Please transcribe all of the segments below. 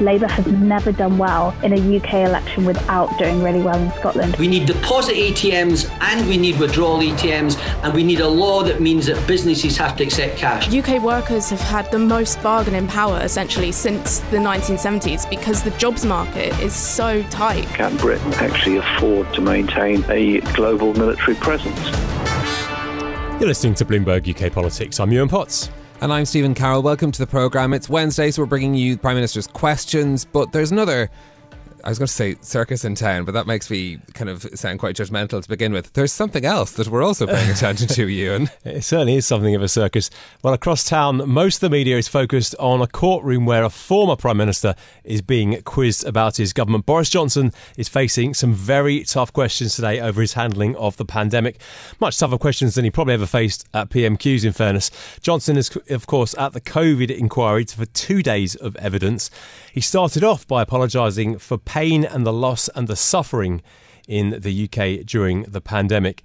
Labour has never done well in a UK election without doing really well in Scotland. We need deposit ATMs and we need withdrawal ATMs, and we need a law that means that businesses have to accept cash. UK workers have had the most bargaining power essentially since the 1970s because the jobs market is so tight. Can Britain actually afford to maintain a global military presence? You're listening to Bloomberg UK Politics. I'm Yuan Potts. And I'm Stephen Carroll. Welcome to the programme. It's Wednesday, so we're bringing you Prime Minister's questions, but there's another I was going to say circus in town, but that makes me kind of sound quite judgmental to begin with. There's something else that we're also paying attention to, Yuan. It certainly is something of a circus. Well, across town, most of the media is focused on a courtroom where a former Prime Minister is being quizzed about his government. Boris Johnson is facing some very tough questions today over his handling of the pandemic. Much tougher questions than he probably ever faced at PMQs, in fairness. Johnson is, of course, at the COVID inquiry for two days of evidence. He started off by apologising for pain and the loss and the suffering in the UK during the pandemic.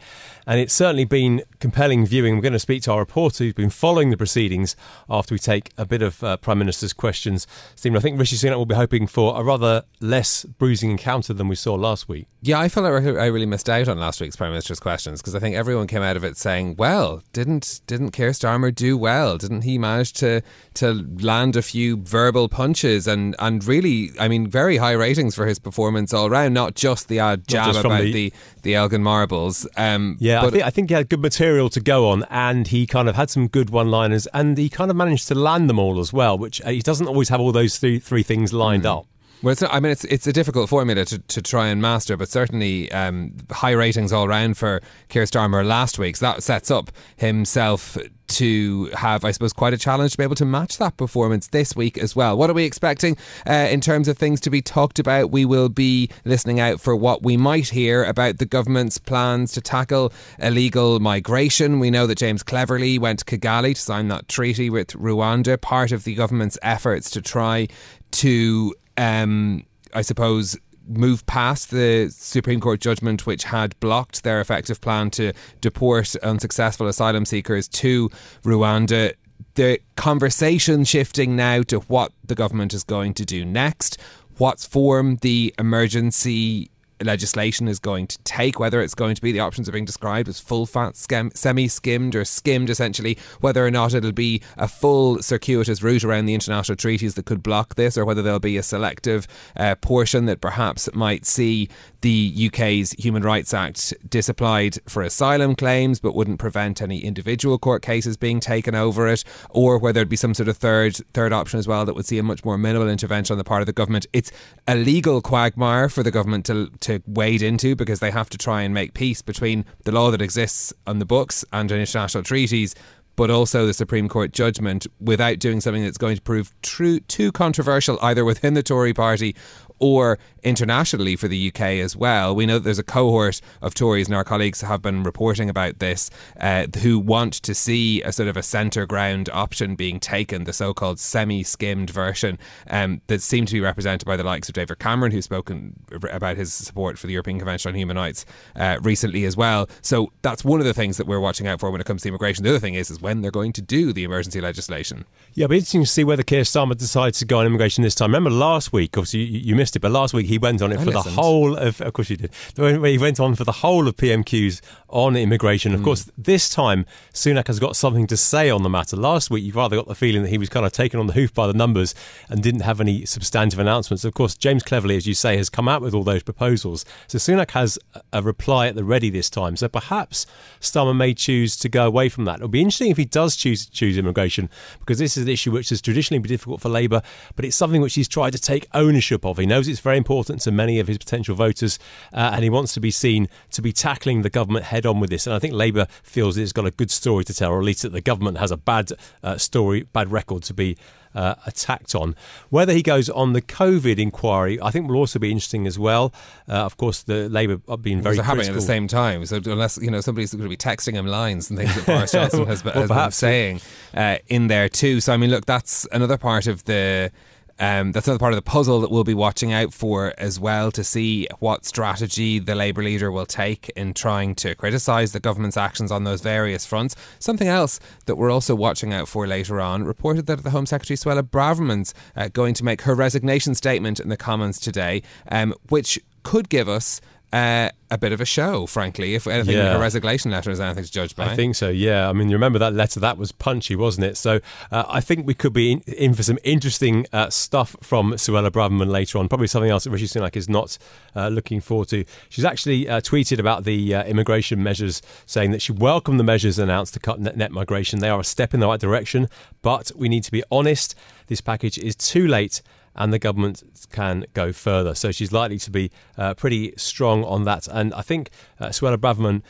And it's certainly been compelling viewing. We're going to speak to our reporter who's been following the proceedings after we take a bit of uh, Prime Minister's questions. Stephen, I think Rishi Sunak will be hoping for a rather less bruising encounter than we saw last week. Yeah, I felt like I really missed out on last week's Prime Minister's questions because I think everyone came out of it saying, "Well, didn't didn't Keir Starmer do well? Didn't he manage to to land a few verbal punches and and really, I mean, very high ratings for his performance all round, not just the odd jab about the, the, the Elgin marbles." Um, yeah, I think, I think he had good material to go on, and he kind of had some good one-liners, and he kind of managed to land them all as well, which uh, he doesn't always have all those three three things lined mm. up. Well, it's not, I mean, it's it's a difficult formula to, to try and master, but certainly um, high ratings all round for Keir Starmer last week. So that sets up himself to have, I suppose, quite a challenge to be able to match that performance this week as well. What are we expecting uh, in terms of things to be talked about? We will be listening out for what we might hear about the government's plans to tackle illegal migration. We know that James Cleverly went to Kigali to sign that treaty with Rwanda, part of the government's efforts to try to um, I suppose, move past the Supreme Court judgment which had blocked their effective plan to deport unsuccessful asylum seekers to Rwanda. The conversation shifting now to what the government is going to do next, what form the emergency legislation is going to take, whether it's going to be the options are being described as full fat, semi skimmed, or skimmed essentially, whether or not it'll be a full circuitous route around the international treaties that could block this, or whether there'll be a selective uh, portion that perhaps might see the UK's Human Rights Act disapplied for asylum claims but wouldn't prevent any individual court cases being taken over it, or whether it'd be some sort of third third option as well that would see a much more minimal intervention on the part of the government. It's a legal quagmire for the government to to wade into because they have to try and make peace between the law that exists on the books and international treaties but also the Supreme Court judgment without doing something that's going to prove true, too controversial either within the Tory party or internationally for the UK as well. We know there's a cohort of Tories, and our colleagues have been reporting about this, uh, who want to see a sort of a centre ground option being taken, the so called semi skimmed version um, that seemed to be represented by the likes of David Cameron, who's spoken about his support for the European Convention on Human Rights uh, recently as well. So that's one of the things that we're watching out for when it comes to immigration. The other thing is, is when they're going to do the emergency legislation. Yeah, it'll be interesting to see whether Keir Starmer decides to go on immigration this time. Remember last week, obviously you missed it, but last week he went on it I for listened. the whole of. Of course, you did. He went on for the whole of PMQs on immigration. Of mm. course, this time Sunak has got something to say on the matter. Last week, you've rather got the feeling that he was kind of taken on the hoof by the numbers and didn't have any substantive announcements. Of course, James Cleverly, as you say, has come out with all those proposals. So Sunak has a reply at the ready this time. So perhaps Starmer may choose to go away from that. It'll be interesting if he does choose to choose immigration because this is an issue which has traditionally been difficult for Labour, but it's something which he's tried to take ownership of. He knows it's very important to many of his potential voters, uh, and he wants to be seen to be tackling the government head on with this. And I think Labour feels it's got a good story to tell, or at least that the government has a bad uh, story, bad record to be uh, attacked on. Whether he goes on the COVID inquiry, I think will also be interesting as well. Uh, of course, the Labour have been very happening at the same time. So unless you know somebody's going to be texting him lines and things that Boris Johnson has, well, has been saying uh, in there too. So I mean, look, that's another part of the um, that's another part of the puzzle that we'll be watching out for as well to see what strategy the Labour leader will take in trying to criticise the government's actions on those various fronts. Something else that we're also watching out for later on reported that the Home Secretary Suella Braverman's uh, going to make her resignation statement in the Commons today, um, which could give us uh, a bit of a show, frankly. If anything, yeah. a resignation letter is anything to judge by. I think so. Yeah. I mean, you remember that letter? That was punchy, wasn't it? So uh, I think we could be in, in for some interesting uh, stuff from Suella Braverman later on. Probably something else that Rishi Sunak is not uh, looking forward to. She's actually uh, tweeted about the uh, immigration measures, saying that she welcomed the measures announced to cut net, net migration. They are a step in the right direction, but we need to be honest. This package is too late and the government can go further. So she's likely to be uh, pretty strong on that. And I think uh, Suella Braverman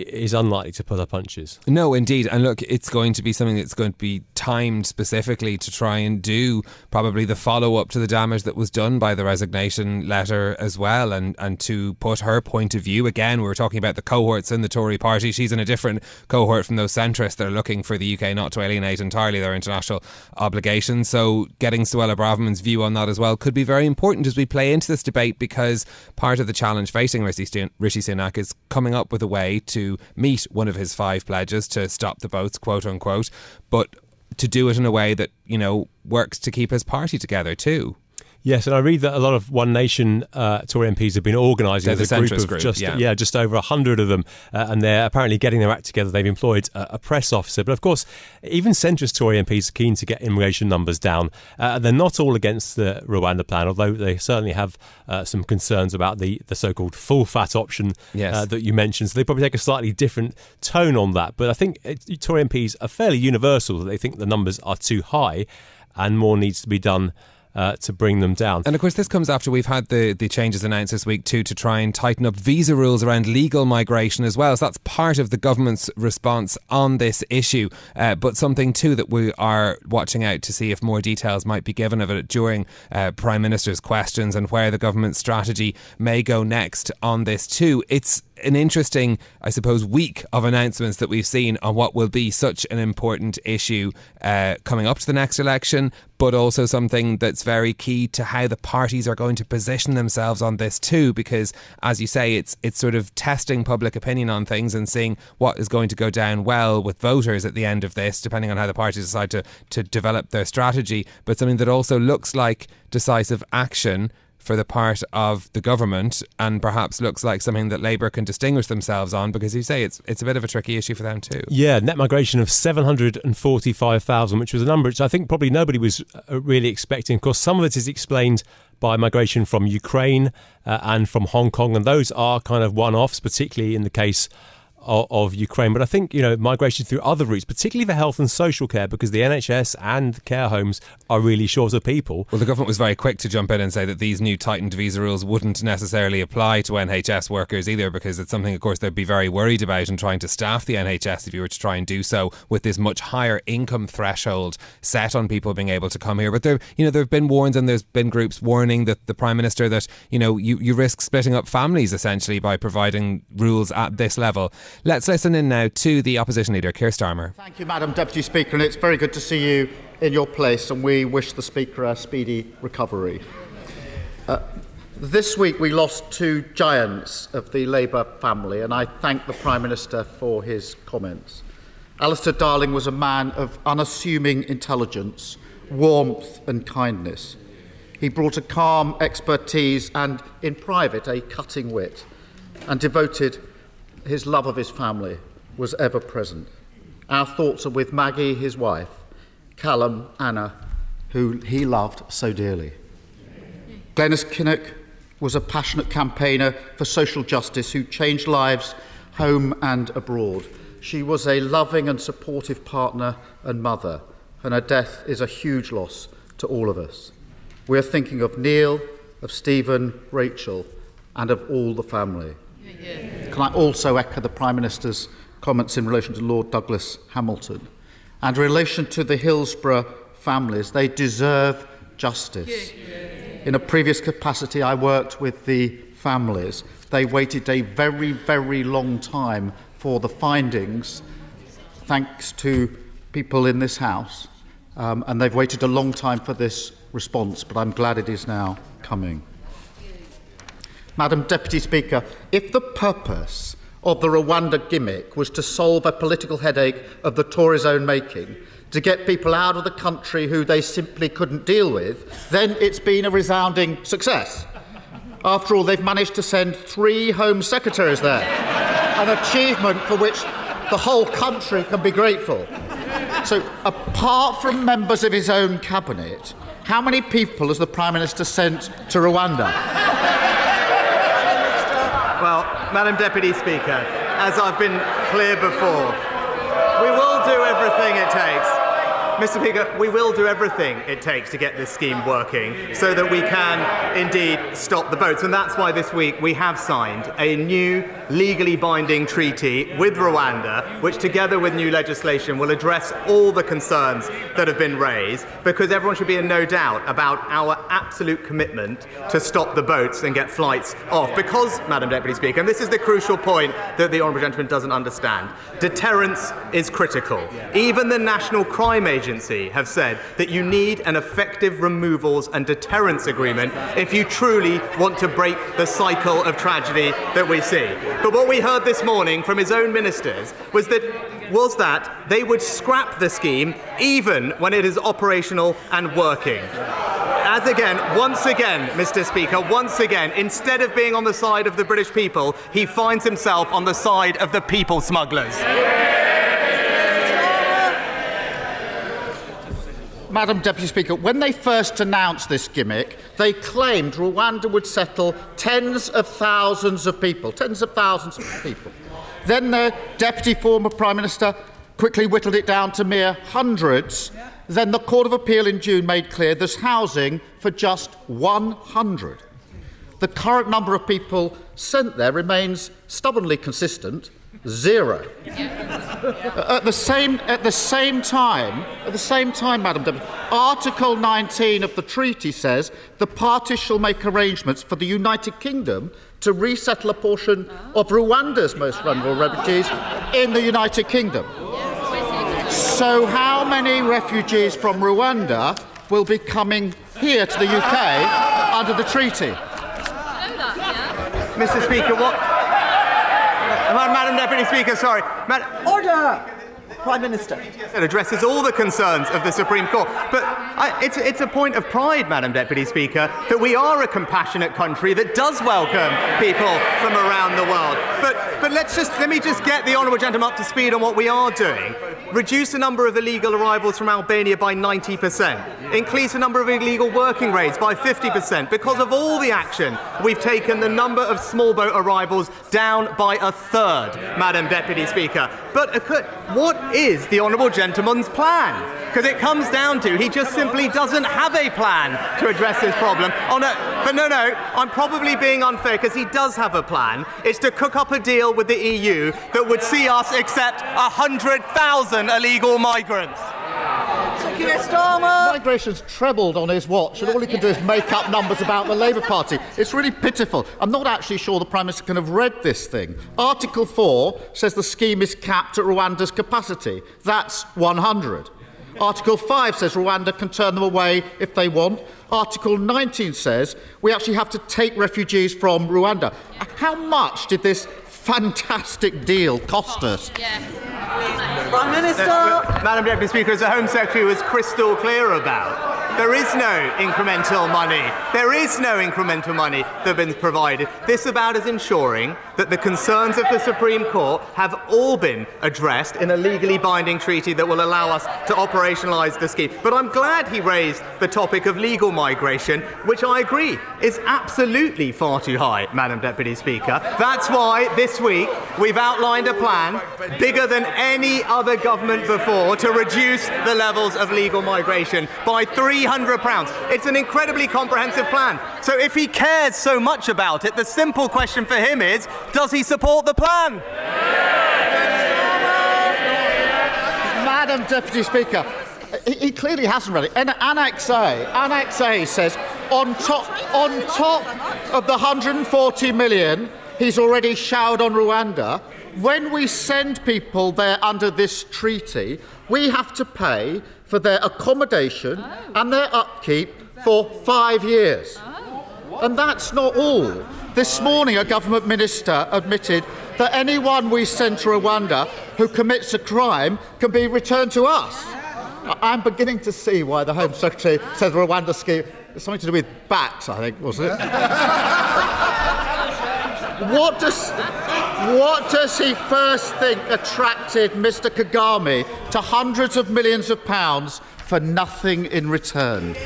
is unlikely to pull her punches. No, indeed. And look, it's going to be something that's going to be timed specifically to try and do probably the follow up to the damage that was done by the resignation letter as well, and, and to put her point of view. Again, we were talking about the cohorts in the Tory party. She's in a different cohort from those centrists that are looking for the UK not to alienate entirely their international obligations. So, getting Suella Braverman's view on that as well could be very important as we play into this debate because part of the challenge facing Rishi Sunak is coming up with a way to meet one of his five pledges to stop the boats, quote unquote, but to do it in a way that, you know, works to keep his party together too. Yes, and I read that a lot of One Nation uh, Tory MPs have been organising as a group of group, just yeah. yeah. just over hundred of them, uh, and they're apparently getting their act together. They've employed a, a, press officer, but of course, even centrist Tory MPs are keen to get immigration numbers down. Uh, they're not all against the Rwanda plan, although they certainly have uh, some concerns about the the so-called full fat option yes. Uh, that you mentioned. So they probably take a slightly different tone on that. But I think uh, Tory MPs are fairly universal that they think the numbers are too high, and more needs to be done uh, to bring them down. And of course, this comes after we've had the, the changes announced this week too to try and tighten up visa rules around legal migration as well. So that's part of the government's response on this issue, uh, but something too that we are watching out to see if more details might be given of it during uh, Prime Minister's questions and where the government's strategy may go next on this too. It's an interesting, I suppose, week of announcements that we've seen on what will be such an important issue uh, coming up to the next election, but also something that's very key to how the parties are going to position themselves on this too. Because, as you say, it's it's sort of testing public opinion on things and seeing what is going to go down well with voters at the end of this, depending on how the parties decide to to develop their strategy. But something that also looks like decisive action for the part of the government and perhaps looks like something that Labour can distinguish themselves on because you say it's it's a bit of a tricky issue for them too. Yeah, net migration of 745,000, which was a number which I think probably nobody was uh, really expecting. Of course, some of it is explained by migration from Ukraine uh, and from Hong Kong, and those are kind of one offs, particularly in the case of, of, Ukraine. But I think, you know, migration through other routes, particularly for health and social care, because the NHS and care homes are really short of people. Well, the government was very quick to jump in and say that these new tightened visa rules wouldn't necessarily apply to NHS workers either, because it's something, of course, they'd be very worried about in trying to staff the NHS if you were to try and do so with this much higher income threshold set on people being able to come here. But there, you know, there have been warns and there's been groups warning that the Prime Minister that, you know, you, you risk splitting up families essentially by providing rules at this level. Let's listen in now to the opposition leader, Keir Starmer. Thank you, Madam Deputy Speaker, and it's very good to see you in your place, and we wish the Speaker a speedy recovery. Uh, this week we lost two giants of the Labour family, and I thank the Prime Minister for his comments. Alistair Darling was a man of unassuming intelligence, warmth, and kindness. He brought a calm expertise and, in private, a cutting wit, and devoted his love of his family was ever present. Our thoughts are with Maggie, his wife, Callum, Anna, who he loved so dearly. Glenys Kinnock was a passionate campaigner for social justice who changed lives home and abroad. She was a loving and supportive partner and mother, and her death is a huge loss to all of us. We are thinking of Neil, of Stephen, Rachel, and of all the family. Can I also echo the Prime Minister's comments in relation to Lord Douglas Hamilton and in relation to the Hillsborough families? They deserve justice. In a previous capacity, I worked with the families. They waited a very, very long time for the findings, thanks to people in this House, um, and they've waited a long time for this response, but I'm glad it is now coming. Madam Deputy Speaker, if the purpose of the Rwanda gimmick was to solve a political headache of the Tories' own making, to get people out of the country who they simply couldn't deal with, then it's been a resounding success. After all, they've managed to send three Home Secretaries there, an achievement for which the whole country can be grateful. So, apart from members of his own cabinet, how many people has the Prime Minister sent to Rwanda? Madam Deputy Speaker, as I've been clear before, we will do everything it takes Mr. Speaker, we will do everything it takes to get this scheme working so that we can indeed stop the boats. And that's why this week we have signed a new legally binding treaty with Rwanda, which together with new legislation will address all the concerns that have been raised, because everyone should be in no doubt about our absolute commitment to stop the boats and get flights off. Because, Madam Deputy Speaker, and this is the crucial point that the Honourable Gentleman doesn't understand, deterrence is critical. Even the National Crime Agency Agency have said that you need an effective removals and deterrence agreement if you truly want to break the cycle of tragedy that we see. But what we heard this morning from his own ministers was that was that they would scrap the scheme even when it is operational and working. As again, once again, Mr. Speaker, once again, instead of being on the side of the British people, he finds himself on the side of the people smugglers. Madam Deputy Speaker, when they first announced this gimmick, they claimed Rwanda would settle tens of thousands of people, tens of thousands of people. Then the Deputy former Prime Minister quickly whittled it down to mere hundreds. Then the Court of Appeal in June made clear there's housing for just 100. The current number of people sent there remains stubbornly consistent Zero. At the same at the same time, at the same time, Madam Deputy, Article 19 of the treaty says the parties shall make arrangements for the United Kingdom to resettle a portion of Rwanda's most vulnerable refugees in the United Kingdom. So, how many refugees from Rwanda will be coming here to the UK under the treaty? Mr. Speaker, what? Madam Deputy Speaker, sorry. Order! Prime Minister. It addresses all the concerns of the Supreme Court. But I, it's, it's a point of pride, Madam Deputy Speaker, that we are a compassionate country that does welcome people from around the world. But, but let's just, let me just get the Honourable Gentleman up to speed on what we are doing reduce the number of illegal arrivals from Albania by 90%, increase the number of illegal working raids by 50%. Because of all the action, we've taken the number of small boat arrivals down by a third, Madam Deputy Speaker. But what is the Honourable Gentleman's plan? Because it comes down to he just simply doesn't have a plan to address this problem. On a, but no, no, I'm probably being unfair because he does have a plan. It's to cook up a deal with the EU that would see us accept 100,000 illegal migrants. Migration's trebled on his watch, and all he can do is make up numbers about the Labour Party. It's really pitiful. I'm not actually sure the Prime Minister can have read this thing. Article 4 says the scheme is capped at Rwanda's capacity. That's 100. Article 5 says Rwanda can turn them away if they want. Article 19 says we actually have to take refugees from Rwanda. How much did this fantastic deal cost us? Prime Minister. Madam Deputy Speaker, as the Home Secretary was crystal clear about, there is no incremental money. There is no incremental money that has been provided. This about is ensuring that the concerns of the Supreme Court have all been addressed in a legally binding treaty that will allow us to operationalise the scheme. But I'm glad he raised the topic of legal migration, which I agree is absolutely far too high, Madam Deputy Speaker. That's why this week we've outlined a plan bigger than any other government before to reduce the levels of legal migration by £300. It's an incredibly comprehensive plan. So if he cares so much about it, the simple question for him is does he support the plan? Madam Deputy Speaker, he, clearly hasn't read it. And Annex A, Annex A says on top, on top of the 140 million he's already showered on Rwanda, when we send people there under this treaty, we have to pay for their accommodation oh. and their upkeep for five years. Oh. And that's not all. This morning, a government minister admitted that anyone we send to Rwanda who commits a crime can be returned to us. I'm beginning to see why the Home Secretary says the Rwanda scheme is something to do with bats, I think, wasn't it? what, does, what does he first think attracted Mr. Kagame to hundreds of millions of pounds for nothing in return?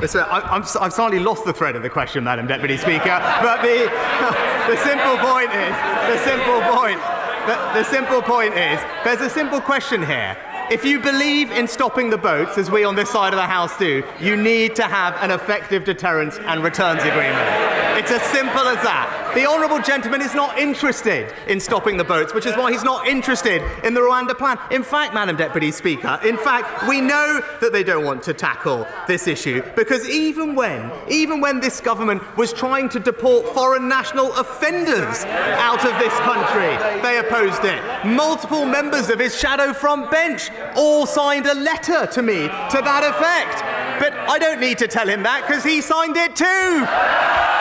Listen, I, I've slightly lost the thread of the question, Madam Deputy Speaker. But the, the simple point is, the simple point, the, the simple point is, there's a simple question here. If you believe in stopping the boats, as we on this side of the House do, you need to have an effective deterrence and returns agreement. It's as simple as that. The Honourable Gentleman is not interested in stopping the boats, which is why he's not interested in the Rwanda plan. In fact, Madam Deputy Speaker, in fact, we know that they don't want to tackle this issue because even when, even when this government was trying to deport foreign national offenders out of this country, they opposed it. Multiple members of his shadow front bench all signed a letter to me to that effect. But I don't need to tell him that because he signed it too.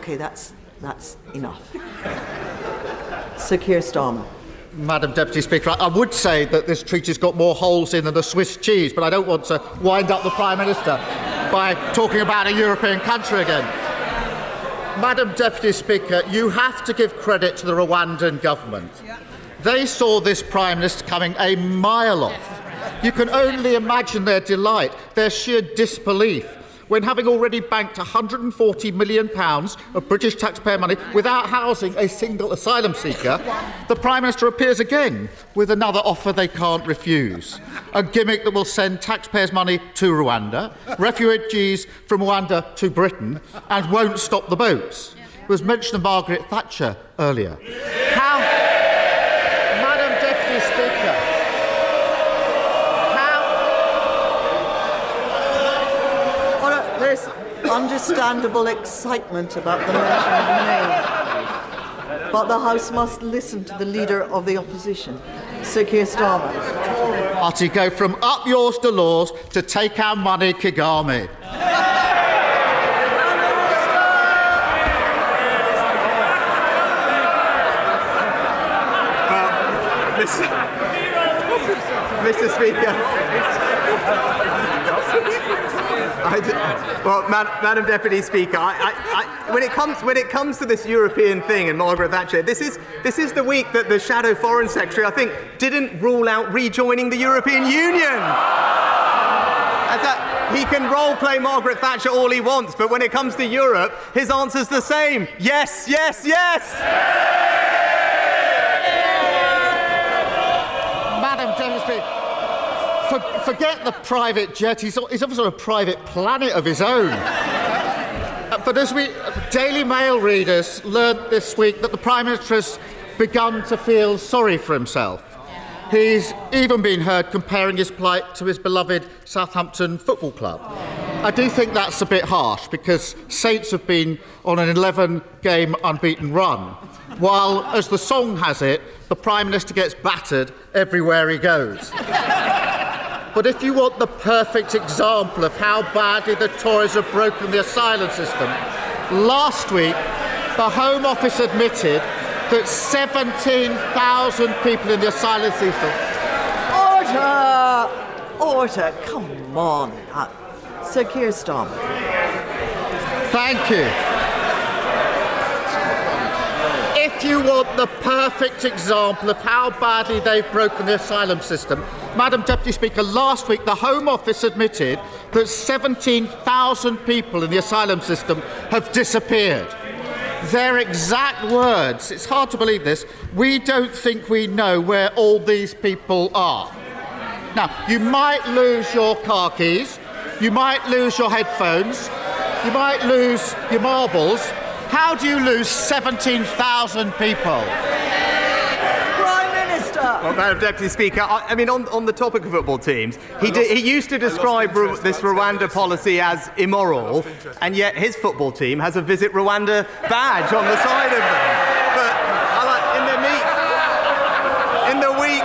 Okay, that's, that's enough. Sir Keir Starmer. Madam Deputy Speaker, I would say that this treaty's got more holes in than a Swiss cheese, but I don't want to wind up the Prime Minister by talking about a European country again. Madam Deputy Speaker, you have to give credit to the Rwandan government. They saw this Prime Minister coming a mile off. You can only imagine their delight, their sheer disbelief when having already banked £140 million of British taxpayer money without housing a single asylum seeker, the Prime Minister appears again with another offer they can't refuse. A gimmick that will send taxpayers' money to Rwanda, refugees from Rwanda to Britain, and won't stop the boats. It was mentioned of Margaret Thatcher earlier. How understandable excitement about the measure made. But the House must listen to the leader of the opposition, Sir Keir Starmer. Party go from up yours Delors to take our money, Kagame. Mr. Mr. Speaker. Well, Madam Deputy Speaker, I, I, I, when, it comes, when it comes to this European thing and Margaret Thatcher, this is, this is the week that the Shadow Foreign Secretary, I think, didn't rule out rejoining the European Union. he can role play Margaret Thatcher all he wants, but when it comes to Europe, his answer's the same yes, yes, yes. Madam forget the private jet. He's, he's obviously on a private planet of his own. Uh, but as we, Daily Mail readers learned this week that the Prime Minister has begun to feel sorry for himself. He's even been heard comparing his plight to his beloved Southampton Football Club. I do think that's a bit harsh because Saints have been on an 11 game unbeaten run, while, as the song has it, the Prime Minister gets battered everywhere he goes. But if you want the perfect example of how badly the Tories have broken the asylum system, last week the Home Office admitted that 17,000 people in the asylum system. Order! Order! Come on. Uh, Sir Keir Starmer. Thank you. If you want the perfect example of how badly they've broken the asylum system, Madam Deputy Speaker, last week the Home Office admitted that 17,000 people in the asylum system have disappeared. Their exact words, it's hard to believe this, we don't think we know where all these people are. Now, you might lose your car keys, you might lose your headphones, you might lose your marbles. How do you lose 17,000 people? Prime Minister. Well, Madam Deputy Speaker, I, I, mean, on, on the topic of football teams, he, did, he used to describe Ru- this Rwanda policy as immoral, and yet his football team has a Visit Rwanda badge on the side of them. But I like, in the meet, in the week,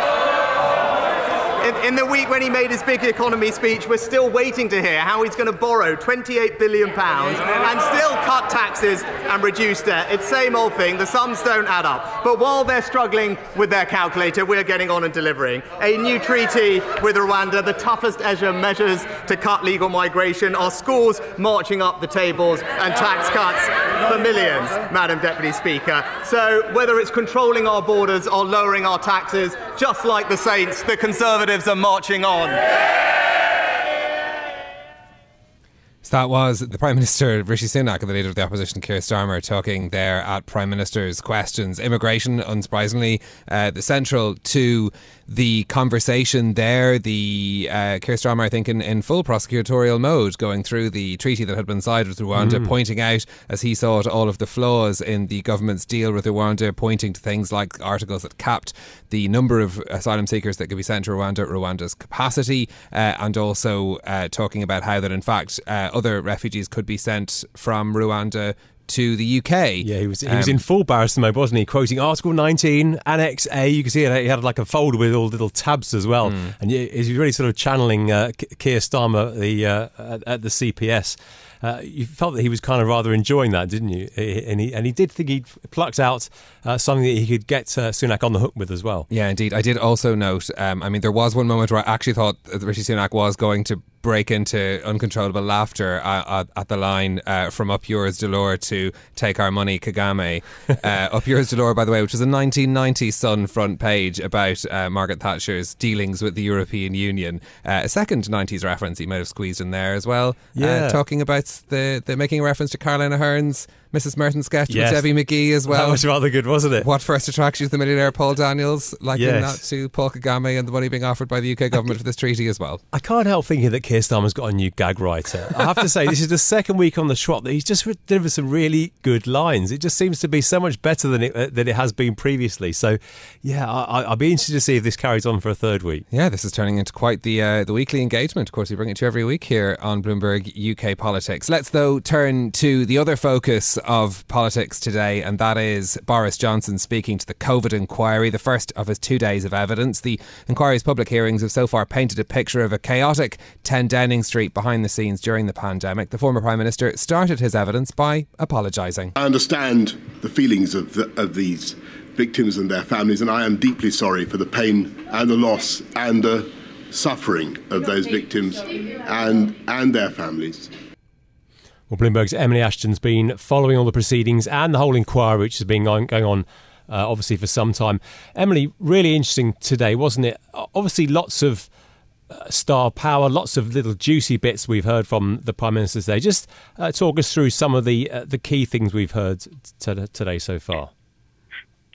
in, the week when he made his big economy speech, we're still waiting to hear how he's going to borrow 28 billion pounds and still cut taxes and reduce debt. It's same old thing. The sums don't add up. But while they're struggling with their calculator, we're getting on and delivering a new treaty with Rwanda, the toughest measures to cut legal migration, our schools marching up the tables, and tax cuts for millions, Madam Deputy Speaker. So whether it's controlling our borders or lowering our taxes, just like the Saints, the Conservatives are marching on. So that was the Prime Minister Rishi Sunak and the leader of the opposition Keir Starmer talking there at Prime Minister's questions. Immigration, unsurprisingly, uh, the central to the conversation there. The uh, Keir Starmer, I think, in, in full prosecutorial mode, going through the treaty that had been signed with Rwanda, mm. pointing out, as he saw it, all of the flaws in the government's deal with Rwanda, pointing to things like articles that capped the number of asylum seekers that could be sent to Rwanda, Rwanda's capacity, uh, and also uh, talking about how that, in fact, uh, other refugees could be sent from Rwanda to the UK. Yeah, he was he um, was in full barrister mode, wasn't he? Quoting Article 19, Annex A. You can see it. He had like a folder with all little tabs as well, mm. and he's really sort of channeling uh, Keir Starmer the uh, at the CPS. Uh, you felt that he was kind of rather enjoying that, didn't you? And he and he did think he'd plucked out uh, something that he could get uh, Sunak on the hook with as well. Yeah, indeed. I did also note. Um, I mean, there was one moment where I actually thought Rishi Sunak was going to break into uncontrollable laughter at, at the line uh, from Up Yours Delors to Take Our Money Kagame. Uh, Up Yours Delors, by the way, which was a 1990 Sun front page about uh, Margaret Thatcher's dealings with the European Union. Uh, a second 90s reference he might have squeezed in there as well. Uh, yeah. talking about the, the making a reference to Caroline Aherne's Mrs. Merton sketch yes. with Debbie McGee as well. That was rather good, wasn't it? What first attracts you to the millionaire Paul Daniels, likening yes. that to Paul Kagame and the money being offered by the UK government for this treaty as well. I can't help thinking that Keir Starmer's got a new gag writer. I have to say, this is the second week on the trot that he's just delivered some really good lines. It just seems to be so much better than it uh, than it has been previously. So, yeah, I, will be interested to see if this carries on for a third week. Yeah, this is turning into quite the uh, the weekly engagement. Of course, we bring it to you every week here on Bloomberg UK Politics. Let's though turn to the other focus of politics politics today, and that is Boris Johnson speaking to the COVID inquiry, the first of his two days of evidence. The inquiry's public hearings have so far painted a picture of a chaotic 10 Downing Street behind the scenes during the pandemic. The former Prime Minister started his evidence by apologising. I understand the feelings of, the, of these victims and their families, and I am deeply sorry for the pain and the loss and the suffering of those victims and, and their families. Well, Bloomberg's Emily Ashton's been following all the proceedings and the whole inquiry, which has been going, on uh, obviously for some time. Emily, really interesting today, wasn't it? Obviously, lots of uh, star power, lots of little juicy bits we've heard from the Prime Minister today. Just uh, talk us through some of the uh, the key things we've heard t- today so far.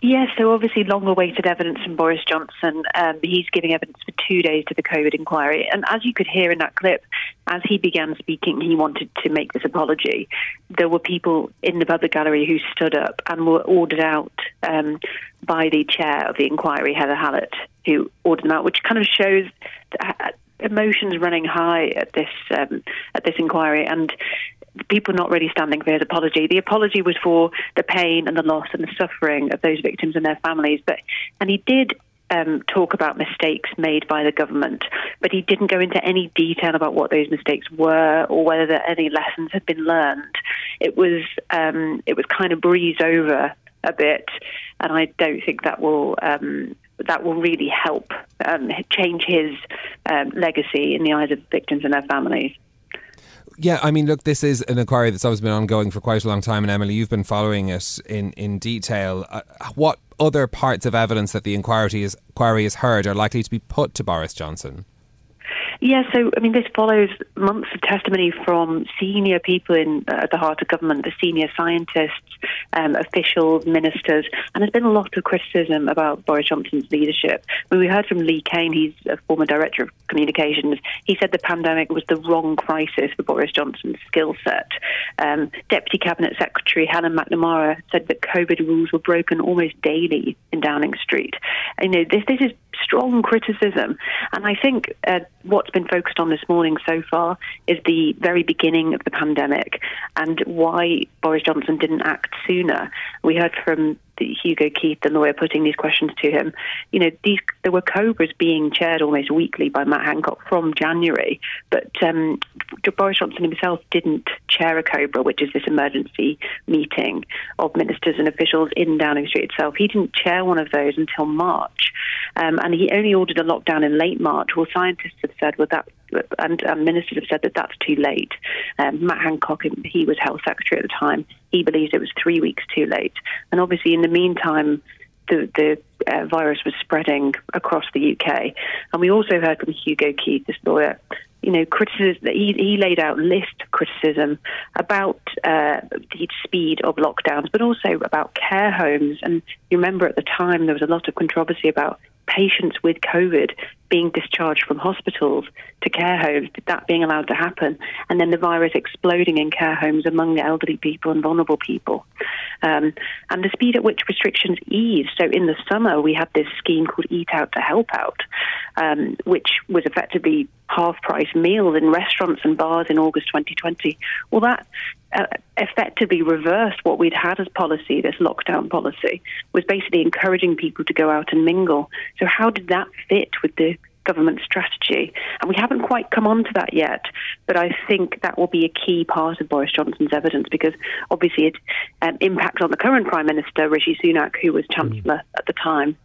Yes, so obviously long awaited evidence from Boris Johnson. Um, he's giving evidence for two days to the COVID inquiry. And as you could hear in that clip, as he began speaking, he wanted to make this apology. There were people in the public gallery who stood up and were ordered out um, by the chair of the inquiry, Heather Hallett, who ordered them out, which kind of shows uh, emotions running high at this um, at this inquiry. And people not really standing for his apology. The apology was for the pain and the loss and the suffering of those victims and their families, but and he did um, talk about mistakes made by the government, but he didn't go into any detail about what those mistakes were or whether any lessons had been learned. It was um, it was kind of breezed over a bit, and I don't think that will. Um, that will really help um, change his um, legacy in the eyes of victims and their families. Yeah, I mean, look, this is an inquiry that's always been ongoing for quite a long time, and Emily, you've been following it in in detail. Uh, what other parts of evidence that the inquiry is inquiry has heard are likely to be put to Boris Johnson? Yeah, so I mean, this follows months of testimony from senior people in uh, the heart of government, the senior scientists, um, officials, ministers, and there's been a lot of criticism about Boris Johnson's leadership. When we heard from Lee Cain, he's a former director of communications. He said the pandemic was the wrong crisis for Boris Johnson's skill set. Um, Deputy Cabinet Secretary Helen MacNamara said that COVID rules were broken almost daily in Downing Street. You know, this this is strong criticism. And I think uh, what's been focused on this morning so far is the very beginning of the pandemic and why Boris Johnson didn't act sooner. We heard from Hugo Keith, and the lawyer, putting these questions to him. You know, these there were cobras being chaired almost weekly by Matt Hancock from January, but um, Boris Johnson himself didn't chair a cobra, which is this emergency meeting of ministers and officials in Downing Street itself. He didn't chair one of those until March, um, and he only ordered a lockdown in late March. Well, scientists have said, well, that and, and, ministers have said that that's too late. Um, Matt Hancock, he was health secretary at the time. He believes it was three weeks too late. And obviously, in the meantime, the, the uh, virus was spreading across the UK. And we also heard from Hugo Keith, this lawyer, you know, criticism. He, he laid out list criticism about uh, the speed of lockdowns, but also about care homes. And you remember at the time there was a lot of controversy about patients with COVID being discharged from hospitals to care homes, that being allowed to happen, and then the virus exploding in care homes among elderly people and vulnerable people. Um, and the speed at which restrictions eased. So in the summer, we had this scheme called Eat Out to Help Out, um, which was effectively half price meals in restaurants and bars in August 2020. Well, that uh, effectively reversed what we'd had as policy, this lockdown policy, was basically encouraging people to go out and mingle. So, how did that fit with the government strategy? And we haven't quite come on to that yet, but I think that will be a key part of Boris Johnson's evidence because obviously it um, impacts on the current Prime Minister, Rishi Sunak, who was Chancellor mm. at the time.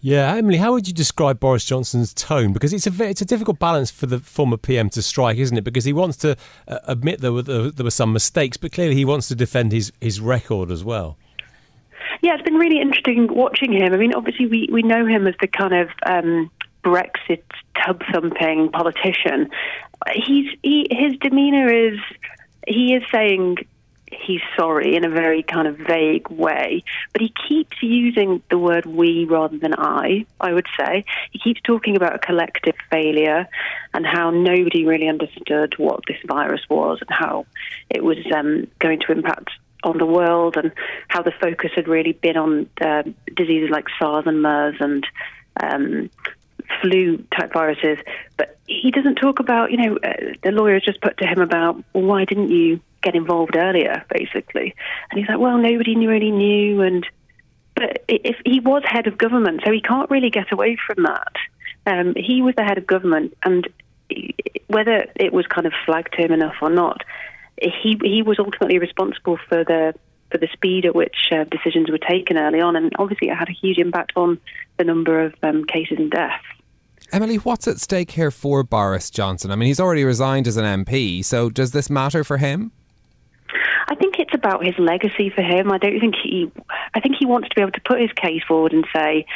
Yeah, Emily, how would you describe Boris Johnson's tone? Because it's a it's a difficult balance for the former PM to strike, isn't it? Because he wants to uh, admit there were there were some mistakes, but clearly he wants to defend his his record as well. Yeah, it's been really interesting watching him. I mean, obviously we we know him as the kind of um, Brexit tub thumping politician. He's he, his demeanour is he is saying he's sorry in a very kind of vague way, but he keeps using the word we rather than I, I would say. He keeps talking about a collective failure and how nobody really understood what this virus was and how it was um, going to impact on the world and how the focus had really been on uh, diseases like SARS and MERS and um, flu type viruses. But he doesn't talk about, you know, uh, the lawyers just put to him about, well, why didn't you get involved earlier, basically. And he's like, well, nobody really knew. And but if he was head of government, so he can't really get away from that. Um, he was the head of government, and whether it was kind of flagged to him enough or not, he he was ultimately responsible for the for the speed at which uh, decisions were taken early on, and obviously it had a huge impact on the number of um, cases and deaths. Emily, what's at stake here for Boris Johnson? I mean, he's already resigned as an MP, so does this matter for him? I think it's about his legacy for him. I don't think he. I think he wants to be able to put his case forward and say,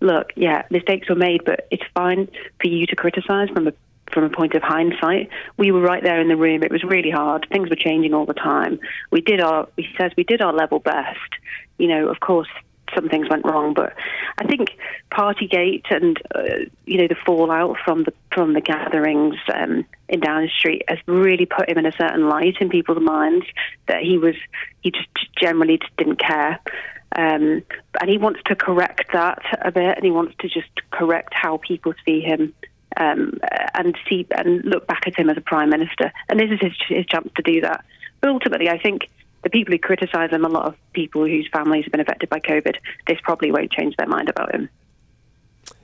"Look, yeah, mistakes were made, but it's fine for you to criticise from a from a point of hindsight. We were right there in the room. It was really hard. Things were changing all the time. We did our. He says we did our level best. You know, of course, some things went wrong, but I think Partygate and uh, you know the fallout from the from the gatherings um, in Downing Street has really put him in a certain light in people's minds that he was he just generally just didn't care. Um, and he wants to correct that a bit, and he wants to just correct how people see him um, and see and look back at him as a prime minister. And this is his, his chance to do that. But ultimately, I think the people who criticise him, a lot of people whose families have been affected by COVID, this probably won't change their mind about him.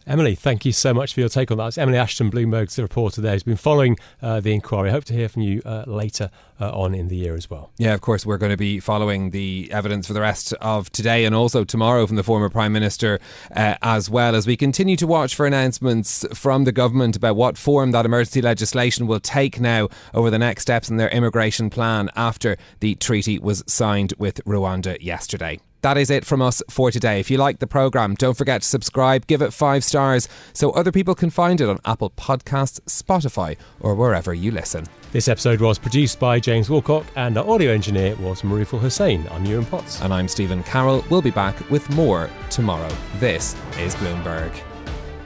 Emily, thank you so much for your take on that. It's Emily Ashton, Bloomberg's the reporter there, who's been following uh, the inquiry. I hope to hear from you uh, later uh, on in the year as well. Yeah, of course, we're going to be following the evidence for the rest of today and also tomorrow from the former Prime Minister uh, as well as we continue to watch for announcements from the government about what form that emergency legislation will take now over the next steps in their immigration plan after the treaty was signed with Rwanda yesterday. That is it from us for today. If you like the programme, don't forget to subscribe, give it five stars so other people can find it on Apple Podcasts, Spotify, or wherever you listen. This episode was produced by James Wilcock and our audio engineer was Maruful Hussain. I'm Yuan Potts. And I'm Stephen Carroll. We'll be back with more tomorrow. This is Bloomberg.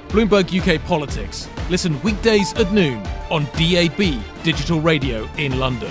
Bloomberg UK Politics. Listen weekdays at noon on DAB Digital Radio in London.